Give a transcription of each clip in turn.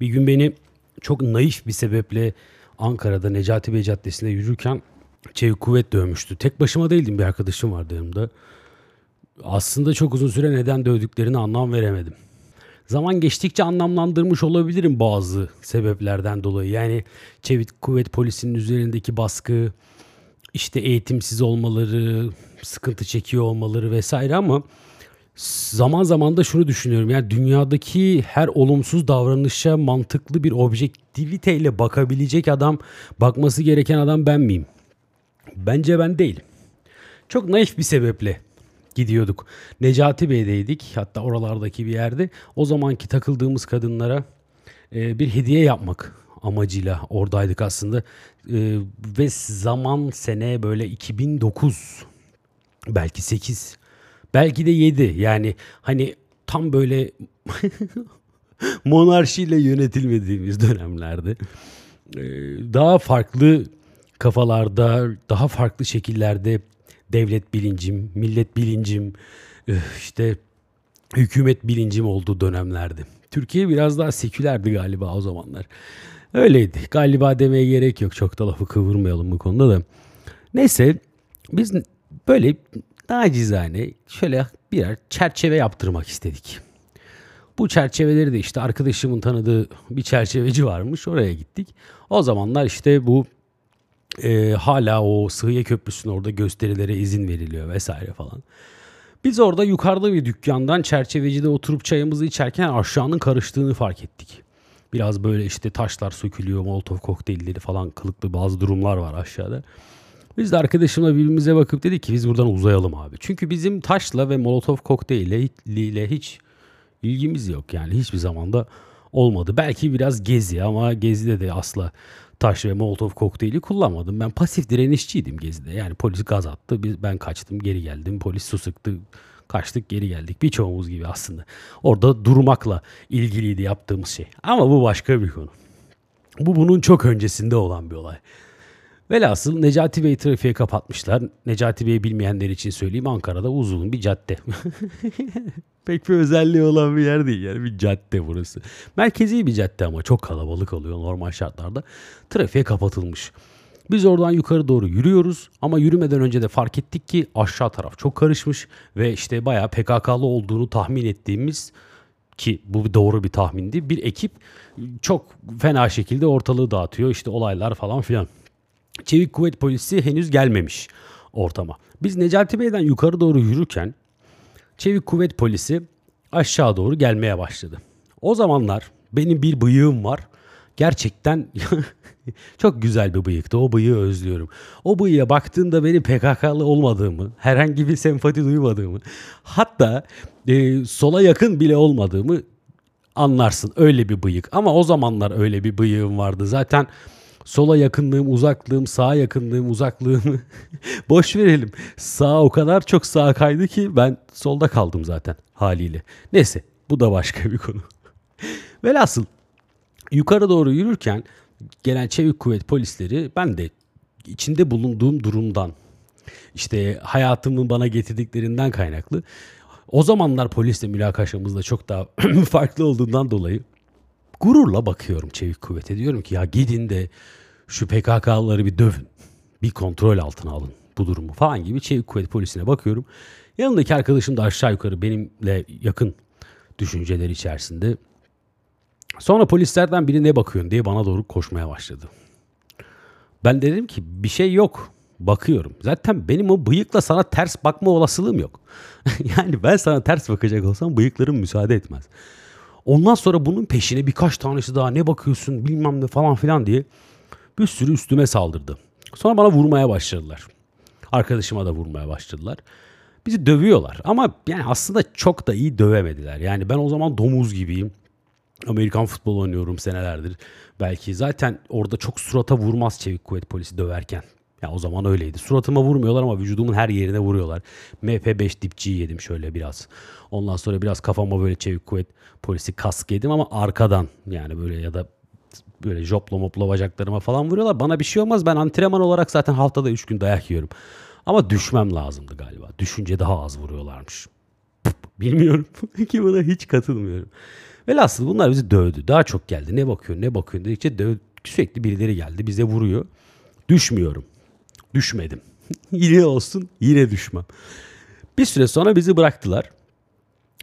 Bir gün beni çok naif bir sebeple Ankara'da Necati Bey Caddesi'nde yürürken çevik kuvvet dövmüştü. Tek başıma değildim bir arkadaşım vardı yanımda. Aslında çok uzun süre neden dövdüklerini anlam veremedim. Zaman geçtikçe anlamlandırmış olabilirim bazı sebeplerden dolayı. Yani çevik kuvvet polisinin üzerindeki baskı, işte eğitimsiz olmaları, sıkıntı çekiyor olmaları vesaire ama zaman zaman da şunu düşünüyorum. Yani dünyadaki her olumsuz davranışa mantıklı bir objektiviteyle bakabilecek adam, bakması gereken adam ben miyim? Bence ben değilim. Çok naif bir sebeple gidiyorduk. Necati Bey'deydik hatta oralardaki bir yerde. O zamanki takıldığımız kadınlara e, bir hediye yapmak amacıyla oradaydık aslında. E, ve zaman sene böyle 2009 belki 8 belki de 7 yani hani tam böyle monarşiyle yönetilmediğimiz dönemlerde e, daha farklı kafalarda daha farklı şekillerde devlet bilincim, millet bilincim, işte hükümet bilincim olduğu dönemlerdi. Türkiye biraz daha sekülerdi galiba o zamanlar. Öyleydi. Galiba demeye gerek yok. Çok da lafı kıvırmayalım bu konuda da. Neyse biz böyle nacizane şöyle birer çerçeve yaptırmak istedik. Bu çerçeveleri de işte arkadaşımın tanıdığı bir çerçeveci varmış. Oraya gittik. O zamanlar işte bu e, hala o Sıhhiye Köprüsü'nün orada gösterilere izin veriliyor vesaire falan. Biz orada yukarıda bir dükkandan çerçevecide oturup çayımızı içerken aşağının karıştığını fark ettik. Biraz böyle işte taşlar sökülüyor, molotov kokteylleri falan kılıklı bazı durumlar var aşağıda. Biz de arkadaşımla birbirimize bakıp dedik ki biz buradan uzayalım abi. Çünkü bizim taşla ve molotov kokteyliyle hiç ilgimiz yok. Yani hiçbir zamanda olmadı. Belki biraz gezi ama gezide de asla taş ve molotov kokteyli kullanmadım. Ben pasif direnişçiydim gezide. Yani polis gaz attı. Biz, ben kaçtım geri geldim. Polis su sıktı. Kaçtık geri geldik. Birçoğumuz gibi aslında. Orada durmakla ilgiliydi yaptığımız şey. Ama bu başka bir konu. Bu bunun çok öncesinde olan bir olay. Velhasıl Necati Bey trafiğe kapatmışlar. Necati Bey'i bilmeyenler için söyleyeyim Ankara'da uzun bir cadde. Pek bir özelliği olan bir yer değil yani bir cadde burası. Merkezi bir cadde ama çok kalabalık oluyor normal şartlarda. Trafiğe kapatılmış. Biz oradan yukarı doğru yürüyoruz ama yürümeden önce de fark ettik ki aşağı taraf çok karışmış ve işte bayağı PKK'lı olduğunu tahmin ettiğimiz ki bu doğru bir tahmindi. Bir ekip çok fena şekilde ortalığı dağıtıyor. İşte olaylar falan filan. Çevik kuvvet polisi henüz gelmemiş ortama. Biz Necati Bey'den yukarı doğru yürürken Çevik kuvvet polisi aşağı doğru gelmeye başladı. O zamanlar benim bir bıyığım var. Gerçekten çok güzel bir bıyıktı. O bıyığı özlüyorum. O bıyığa baktığında benim PKK'lı olmadığımı, herhangi bir sempati duymadığımı, hatta e, sola yakın bile olmadığımı anlarsın. Öyle bir bıyık. Ama o zamanlar öyle bir bıyığım vardı. Zaten sola yakınlığım, uzaklığım, sağa yakınlığım, uzaklığımı boş verelim. Sağ o kadar çok sağa kaydı ki ben solda kaldım zaten haliyle. Neyse bu da başka bir konu. Velhasıl yukarı doğru yürürken gelen çevik kuvvet polisleri ben de içinde bulunduğum durumdan işte hayatımın bana getirdiklerinden kaynaklı o zamanlar polisle mülakaşamız da çok daha farklı olduğundan dolayı gururla bakıyorum çevik kuvvete. Diyorum ki ya gidin de şu PKK'lıları bir dövün. Bir kontrol altına alın bu durumu falan gibi çevik kuvvet polisine bakıyorum. Yanındaki arkadaşım da aşağı yukarı benimle yakın düşünceler içerisinde. Sonra polislerden biri ne bakıyorsun diye bana doğru koşmaya başladı. Ben dedim ki bir şey yok. Bakıyorum. Zaten benim o bıyıkla sana ters bakma olasılığım yok. yani ben sana ters bakacak olsam bıyıklarım müsaade etmez. Ondan sonra bunun peşine birkaç tanesi daha ne bakıyorsun bilmem ne falan filan diye bir sürü üstüme saldırdı. Sonra bana vurmaya başladılar. Arkadaşıma da vurmaya başladılar. Bizi dövüyorlar ama yani aslında çok da iyi dövemediler. Yani ben o zaman domuz gibiyim. Amerikan futbol oynuyorum senelerdir. Belki zaten orada çok surata vurmaz çevik kuvvet polisi döverken. Ya o zaman öyleydi. Suratıma vurmuyorlar ama vücudumun her yerine vuruyorlar. MP5 dipçiyi yedim şöyle biraz. Ondan sonra biraz kafama böyle çevik kuvvet polisi kask yedim ama arkadan yani böyle ya da böyle jopla mopla bacaklarıma falan vuruyorlar. Bana bir şey olmaz. Ben antrenman olarak zaten haftada 3 gün dayak yiyorum. Ama düşmem lazımdı galiba. Düşünce daha az vuruyorlarmış. Bilmiyorum ki buna hiç katılmıyorum. Velhasıl bunlar bizi dövdü. Daha çok geldi. Ne bakıyor ne bakıyor dedikçe döv, sürekli birileri geldi. Bize vuruyor. Düşmüyorum. Düşmedim. yine olsun yine düşmem. Bir süre sonra bizi bıraktılar.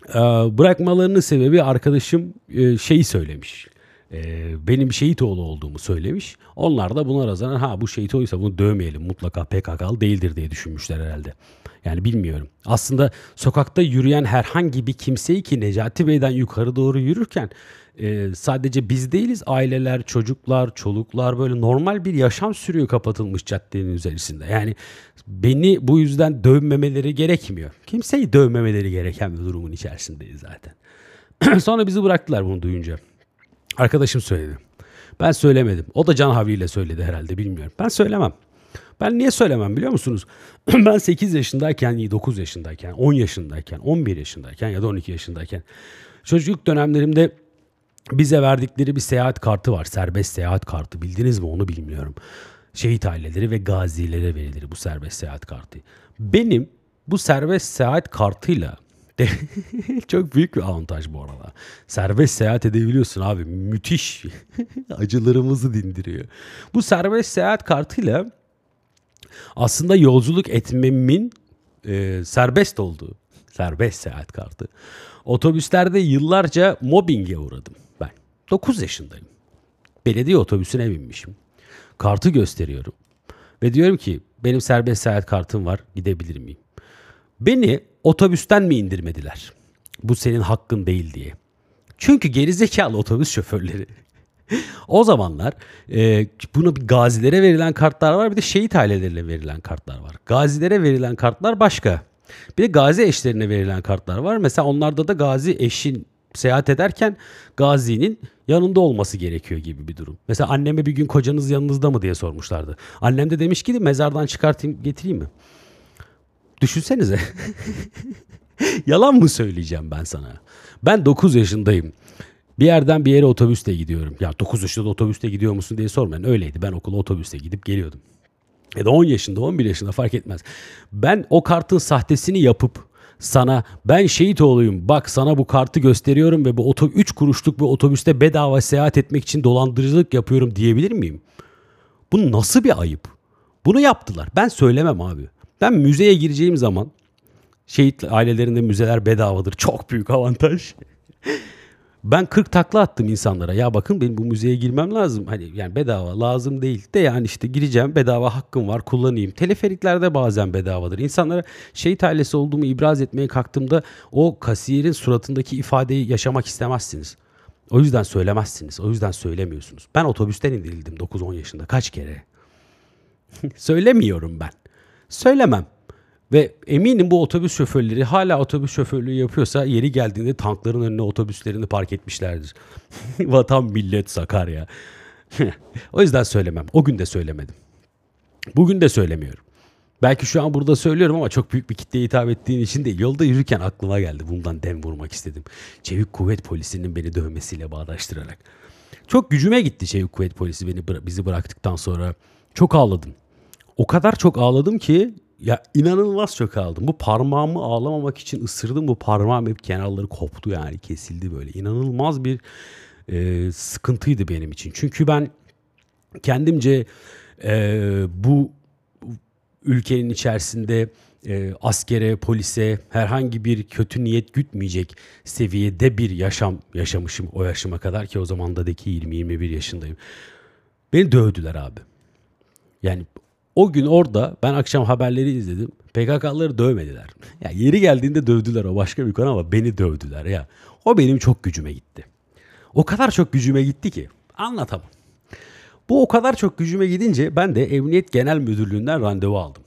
Ee, bırakmalarının sebebi arkadaşım e, şeyi söylemiş. Ee, benim şehit oğlu olduğumu söylemiş. Onlar da buna razanan ha bu şehit oğluysa bunu dövmeyelim mutlaka PKK'lı değildir diye düşünmüşler herhalde. Yani bilmiyorum. Aslında sokakta yürüyen herhangi bir kimseyi ki Necati Bey'den yukarı doğru yürürken e, sadece biz değiliz. Aileler, çocuklar, çoluklar böyle normal bir yaşam sürüyor kapatılmış caddenin üzerinde. Yani beni bu yüzden dövmemeleri gerekmiyor. Kimseyi dövmemeleri gereken bir durumun içerisindeyiz zaten. Sonra bizi bıraktılar bunu duyunca. Arkadaşım söyledi. Ben söylemedim. O da can havliyle söyledi herhalde bilmiyorum. Ben söylemem. Ben niye söylemem biliyor musunuz? ben 8 yaşındayken, 9 yaşındayken, 10 yaşındayken, 11 yaşındayken ya da 12 yaşındayken çocukluk dönemlerimde bize verdikleri bir seyahat kartı var. Serbest seyahat kartı. Bildiniz mi onu bilmiyorum. Şehit aileleri ve gazilere verilir bu serbest seyahat kartı. Benim bu serbest seyahat kartıyla çok büyük bir avantaj bu arada. Serbest seyahat edebiliyorsun abi. Müthiş. Acılarımızı dindiriyor. Bu serbest seyahat kartıyla aslında yolculuk etmemin e, serbest olduğu. Serbest seyahat kartı. Otobüslerde yıllarca mobbinge uğradım ben. 9 yaşındayım. Belediye otobüsüne binmişim. Kartı gösteriyorum. Ve diyorum ki benim serbest seyahat kartım var gidebilir miyim? Beni otobüsten mi indirmediler? Bu senin hakkın değil diye. Çünkü gerizekalı otobüs şoförleri o zamanlar e, buna bir gazilere verilen kartlar var bir de şehit ailelerine verilen kartlar var. Gazilere verilen kartlar başka. Bir de gazi eşlerine verilen kartlar var. Mesela onlarda da gazi eşin seyahat ederken gazinin yanında olması gerekiyor gibi bir durum. Mesela anneme bir gün kocanız yanınızda mı diye sormuşlardı. Annem de demiş ki mezardan çıkartayım getireyim mi? Düşünsenize. Yalan mı söyleyeceğim ben sana? Ben 9 yaşındayım. Bir yerden bir yere otobüste gidiyorum. Ya 9 yaşında otobüste gidiyor musun diye sormayın. Öyleydi. Ben okula otobüste gidip geliyordum. Ya da 10 yaşında 11 yaşında fark etmez. Ben o kartın sahtesini yapıp sana ben şehit oğluyum bak sana bu kartı gösteriyorum ve bu 3 kuruşluk bir otobüste bedava seyahat etmek için dolandırıcılık yapıyorum diyebilir miyim? Bu nasıl bir ayıp? Bunu yaptılar. Ben söylemem abi. Ben müzeye gireceğim zaman şehit ailelerinde müzeler bedavadır. Çok büyük avantaj. ben 40 takla attım insanlara. Ya bakın benim bu müzeye girmem lazım. Hani yani bedava lazım değil de yani işte gireceğim bedava hakkım var kullanayım. Teleferiklerde bazen bedavadır. İnsanlara şehit ailesi olduğumu ibraz etmeye kalktığımda o kasiyerin suratındaki ifadeyi yaşamak istemezsiniz. O yüzden söylemezsiniz. O yüzden söylemiyorsunuz. Ben otobüsten indirildim 9-10 yaşında kaç kere. Söylemiyorum ben. Söylemem. Ve eminim bu otobüs şoförleri hala otobüs şoförlüğü yapıyorsa yeri geldiğinde tankların önüne otobüslerini park etmişlerdir. Vatan millet Sakarya. o yüzden söylemem. O gün de söylemedim. Bugün de söylemiyorum. Belki şu an burada söylüyorum ama çok büyük bir kitleye hitap ettiğin için değil. Yolda yürürken aklıma geldi. Bundan dem vurmak istedim. Çevik kuvvet polisinin beni dövmesiyle bağdaştırarak. Çok gücüme gitti Çevik kuvvet polisi beni bizi bıraktıktan sonra. Çok ağladım. O kadar çok ağladım ki ya inanılmaz çok ağladım. Bu parmağımı ağlamamak için ısırdım. Bu parmağım hep kenarları koptu yani kesildi böyle. İnanılmaz bir e, sıkıntıydı benim için. Çünkü ben kendimce e, bu ülkenin içerisinde e, askere, polise herhangi bir kötü niyet gütmeyecek seviyede bir yaşam yaşamışım o yaşıma kadar ki o zamandaki 20-21 yaşındayım. Beni dövdüler abi. Yani o gün orada ben akşam haberleri izledim. PKK'ları dövmediler. Ya yeri geldiğinde dövdüler o başka bir konu ama beni dövdüler ya. O benim çok gücüme gitti. O kadar çok gücüme gitti ki anlatamam. Bu o kadar çok gücüme gidince ben de Emniyet Genel Müdürlüğü'nden randevu aldım.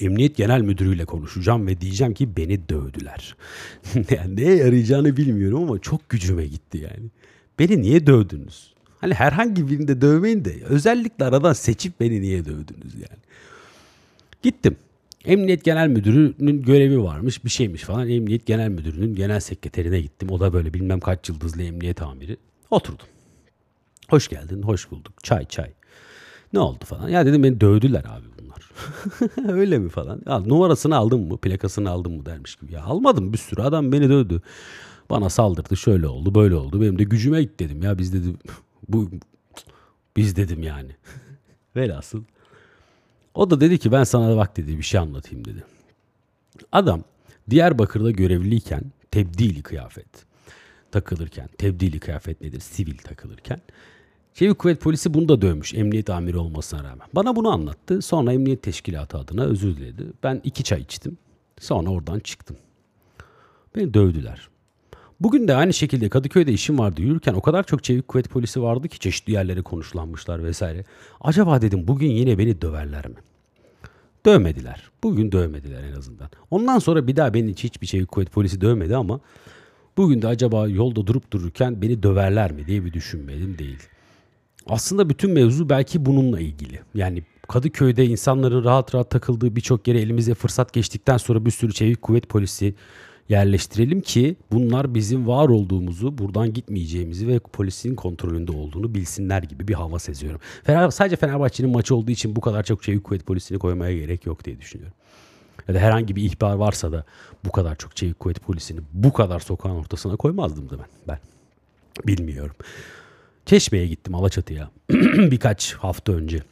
Emniyet Genel Müdürü'yle konuşacağım ve diyeceğim ki beni dövdüler. yani neye yarayacağını bilmiyorum ama çok gücüme gitti yani. Beni niye dövdünüz? Hani herhangi birinde dövmeyin de özellikle aradan seçip beni niye dövdünüz yani. Gittim. Emniyet Genel Müdürü'nün görevi varmış bir şeymiş falan. Emniyet Genel Müdürü'nün genel sekreterine gittim. O da böyle bilmem kaç yıldızlı emniyet amiri. Oturdum. Hoş geldin, hoş bulduk. Çay çay. Ne oldu falan. Ya dedim beni dövdüler abi bunlar. Öyle mi falan. Ya, numarasını aldın mı, plakasını aldın mı dermiş gibi. Ya almadım bir sürü adam beni dövdü. Bana saldırdı şöyle oldu böyle oldu. Benim de gücüme git dedim ya biz dedim bu biz dedim yani. Velhasıl. O da dedi ki ben sana bak dedi bir şey anlatayım dedi. Adam Diyarbakır'da görevliyken tebdili kıyafet takılırken, tebdili kıyafet nedir? Sivil takılırken. Çevik Kuvvet Polisi bunu da dövmüş emniyet amiri olmasına rağmen. Bana bunu anlattı. Sonra emniyet teşkilatı adına özür diledi. Ben iki çay içtim. Sonra oradan çıktım. Beni dövdüler. Bugün de aynı şekilde Kadıköy'de işim vardı. Yürürken o kadar çok çevik kuvvet polisi vardı ki çeşitli yerlere konuşlanmışlar vesaire. Acaba dedim bugün yine beni döverler mi? Dövmediler. Bugün dövmediler en azından. Ondan sonra bir daha beni hiçbir çevik kuvvet polisi dövmedi ama bugün de acaba yolda durup dururken beni döverler mi diye bir düşünmedim değil. Aslında bütün mevzu belki bununla ilgili. Yani Kadıköy'de insanların rahat rahat takıldığı birçok yere elimize fırsat geçtikten sonra bir sürü çevik kuvvet polisi yerleştirelim ki bunlar bizim var olduğumuzu, buradan gitmeyeceğimizi ve polisin kontrolünde olduğunu bilsinler gibi bir hava seziyorum. Fener, sadece Fenerbahçe'nin maçı olduğu için bu kadar çok çevik kuvvet polisini koymaya gerek yok diye düşünüyorum. Ya da herhangi bir ihbar varsa da bu kadar çok çevik kuvvet polisini bu kadar sokağın ortasına koymazdım da ben. Ben bilmiyorum. Çeşme'ye gittim Alaçatı'ya birkaç hafta önce.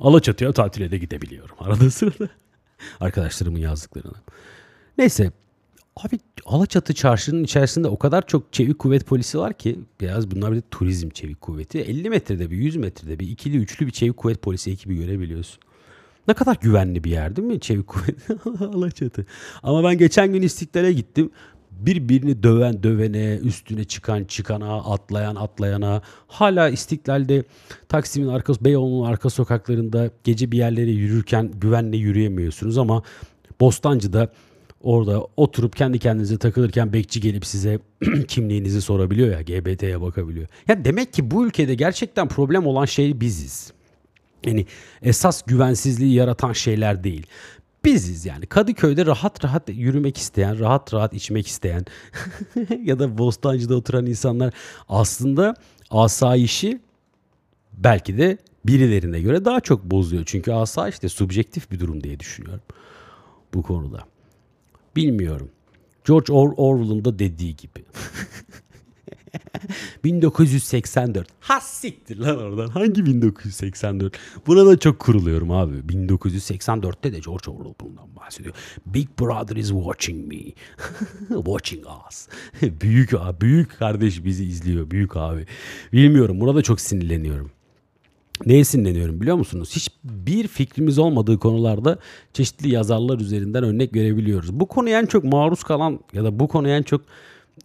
Alaçatı'ya tatile de gidebiliyorum arada sırada. Arkadaşlarımın yazdıklarına. Neyse Abi Alaçatı çarşının içerisinde o kadar çok çevik kuvvet polisi var ki biraz bunlar bir de turizm çevik kuvveti. 50 metrede bir 100 metrede bir ikili üçlü bir çevik kuvvet polisi ekibi görebiliyorsun. Ne kadar güvenli bir yer değil mi çevik kuvvet Alaçatı. Ama ben geçen gün İstiklal'e gittim. Birbirini döven dövene, üstüne çıkan çıkana, atlayan atlayana. Hala İstiklal'de Taksim'in arka, Beyoğlu'nun arka sokaklarında gece bir yerlere yürürken güvenle yürüyemiyorsunuz ama Bostancı'da orada oturup kendi kendinize takılırken bekçi gelip size kimliğinizi sorabiliyor ya GBT'ye bakabiliyor. Ya demek ki bu ülkede gerçekten problem olan şey biziz. Yani esas güvensizliği yaratan şeyler değil. Biziz yani Kadıköy'de rahat rahat yürümek isteyen, rahat rahat içmek isteyen ya da Bostancı'da oturan insanlar aslında asayişi belki de birilerine göre daha çok bozuyor. Çünkü asayiş de subjektif bir durum diye düşünüyorum bu konuda. Bilmiyorum. George Or Orwell'ın da dediği gibi. 1984. Ha siktir lan oradan. Hangi 1984? Buna da çok kuruluyorum abi. 1984'te de George Orwell bundan bahsediyor. Big Brother is watching me. watching us. büyük abi, büyük kardeş bizi izliyor. Büyük abi. Bilmiyorum. Buna da çok sinirleniyorum. Neye sinirleniyorum biliyor musunuz? Hiçbir fikrimiz olmadığı konularda çeşitli yazarlar üzerinden örnek verebiliyoruz. Bu konuya en çok maruz kalan ya da bu konuya en çok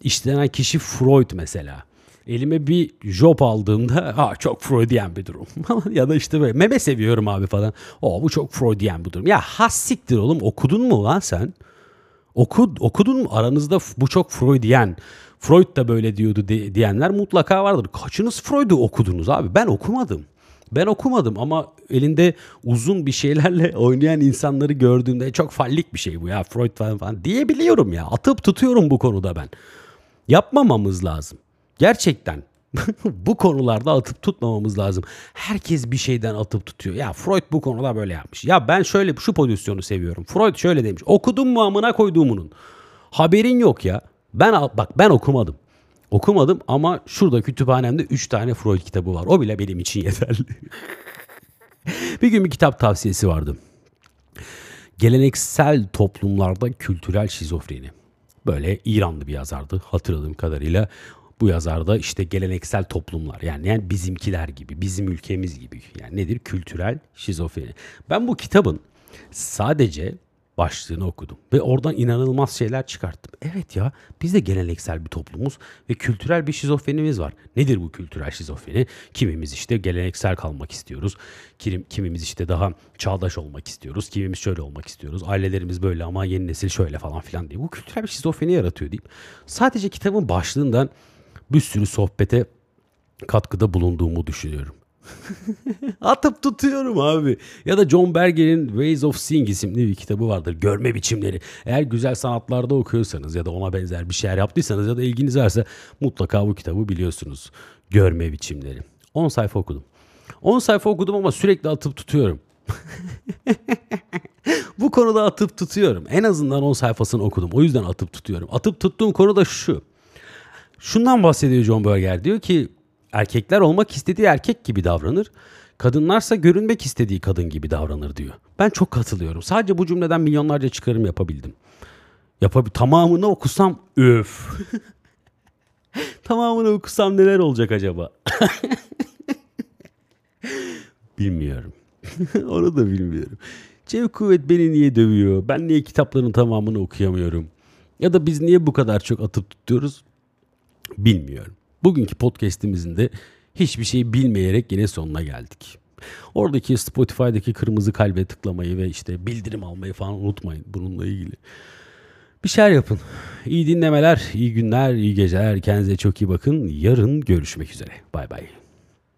işlenen kişi Freud mesela. Elime bir job aldığımda ha çok Freudian bir durum. ya da işte böyle meme seviyorum abi falan. O bu çok Freudian bir durum. Ya hassiktir oğlum okudun mu lan sen? Okud, okudun mu? Aranızda bu çok Freudian. Freud da böyle diyordu de, diyenler mutlaka vardır. Kaçınız Freud'u okudunuz abi? Ben okumadım. Ben okumadım ama elinde uzun bir şeylerle oynayan insanları gördüğümde çok fallik bir şey bu ya Freud falan, falan diyebiliyorum ya. Atıp tutuyorum bu konuda ben. Yapmamamız lazım. Gerçekten bu konularda atıp tutmamamız lazım. Herkes bir şeyden atıp tutuyor. Ya Freud bu konuda böyle yapmış. Ya ben şöyle şu pozisyonu seviyorum. Freud şöyle demiş. Okudun mu amına koyduğumunun. Haberin yok ya. Ben bak ben okumadım. Okumadım ama şurada kütüphanemde 3 tane Freud kitabı var. O bile benim için yeterli. bir gün bir kitap tavsiyesi vardı. Geleneksel toplumlarda kültürel şizofreni. Böyle İranlı bir yazardı hatırladığım kadarıyla. Bu yazarda işte geleneksel toplumlar yani, yani bizimkiler gibi, bizim ülkemiz gibi. Yani nedir? Kültürel şizofreni. Ben bu kitabın sadece başlığını okudum ve oradan inanılmaz şeyler çıkarttım. Evet ya biz de geleneksel bir toplumuz ve kültürel bir şizofrenimiz var. Nedir bu kültürel şizofreni? Kimimiz işte geleneksel kalmak istiyoruz. Kim, kimimiz işte daha çağdaş olmak istiyoruz. Kimimiz şöyle olmak istiyoruz. Ailelerimiz böyle ama yeni nesil şöyle falan filan diye. Bu kültürel bir şizofreni yaratıyor deyip sadece kitabın başlığından bir sürü sohbete katkıda bulunduğumu düşünüyorum. Atıp tutuyorum abi. Ya da John Berger'in Ways of Seeing isimli bir kitabı vardır. Görme biçimleri. Eğer güzel sanatlarda okuyorsanız ya da ona benzer bir şeyler yaptıysanız ya da ilginiz varsa mutlaka bu kitabı biliyorsunuz. Görme biçimleri. 10 sayfa okudum. 10 sayfa okudum ama sürekli atıp tutuyorum. bu konuda atıp tutuyorum. En azından 10 sayfasını okudum. O yüzden atıp tutuyorum. Atıp tuttuğum konu da şu. Şundan bahsediyor John Berger. Diyor ki erkekler olmak istediği erkek gibi davranır. Kadınlarsa görünmek istediği kadın gibi davranır diyor. Ben çok katılıyorum. Sadece bu cümleden milyonlarca çıkarım yapabildim. Yapabil tamamını okusam öf. tamamını okusam neler olacak acaba? bilmiyorum. Onu da bilmiyorum. Cev Kuvvet beni niye dövüyor? Ben niye kitapların tamamını okuyamıyorum? Ya da biz niye bu kadar çok atıp tutuyoruz? Bilmiyorum. Bugünkü podcast'imizin de hiçbir şey bilmeyerek yine sonuna geldik. Oradaki Spotify'daki kırmızı kalbe tıklamayı ve işte bildirim almayı falan unutmayın bununla ilgili. Bir şeyler yapın. İyi dinlemeler, iyi günler, iyi geceler. Kendinize çok iyi bakın. Yarın görüşmek üzere. Bay bay.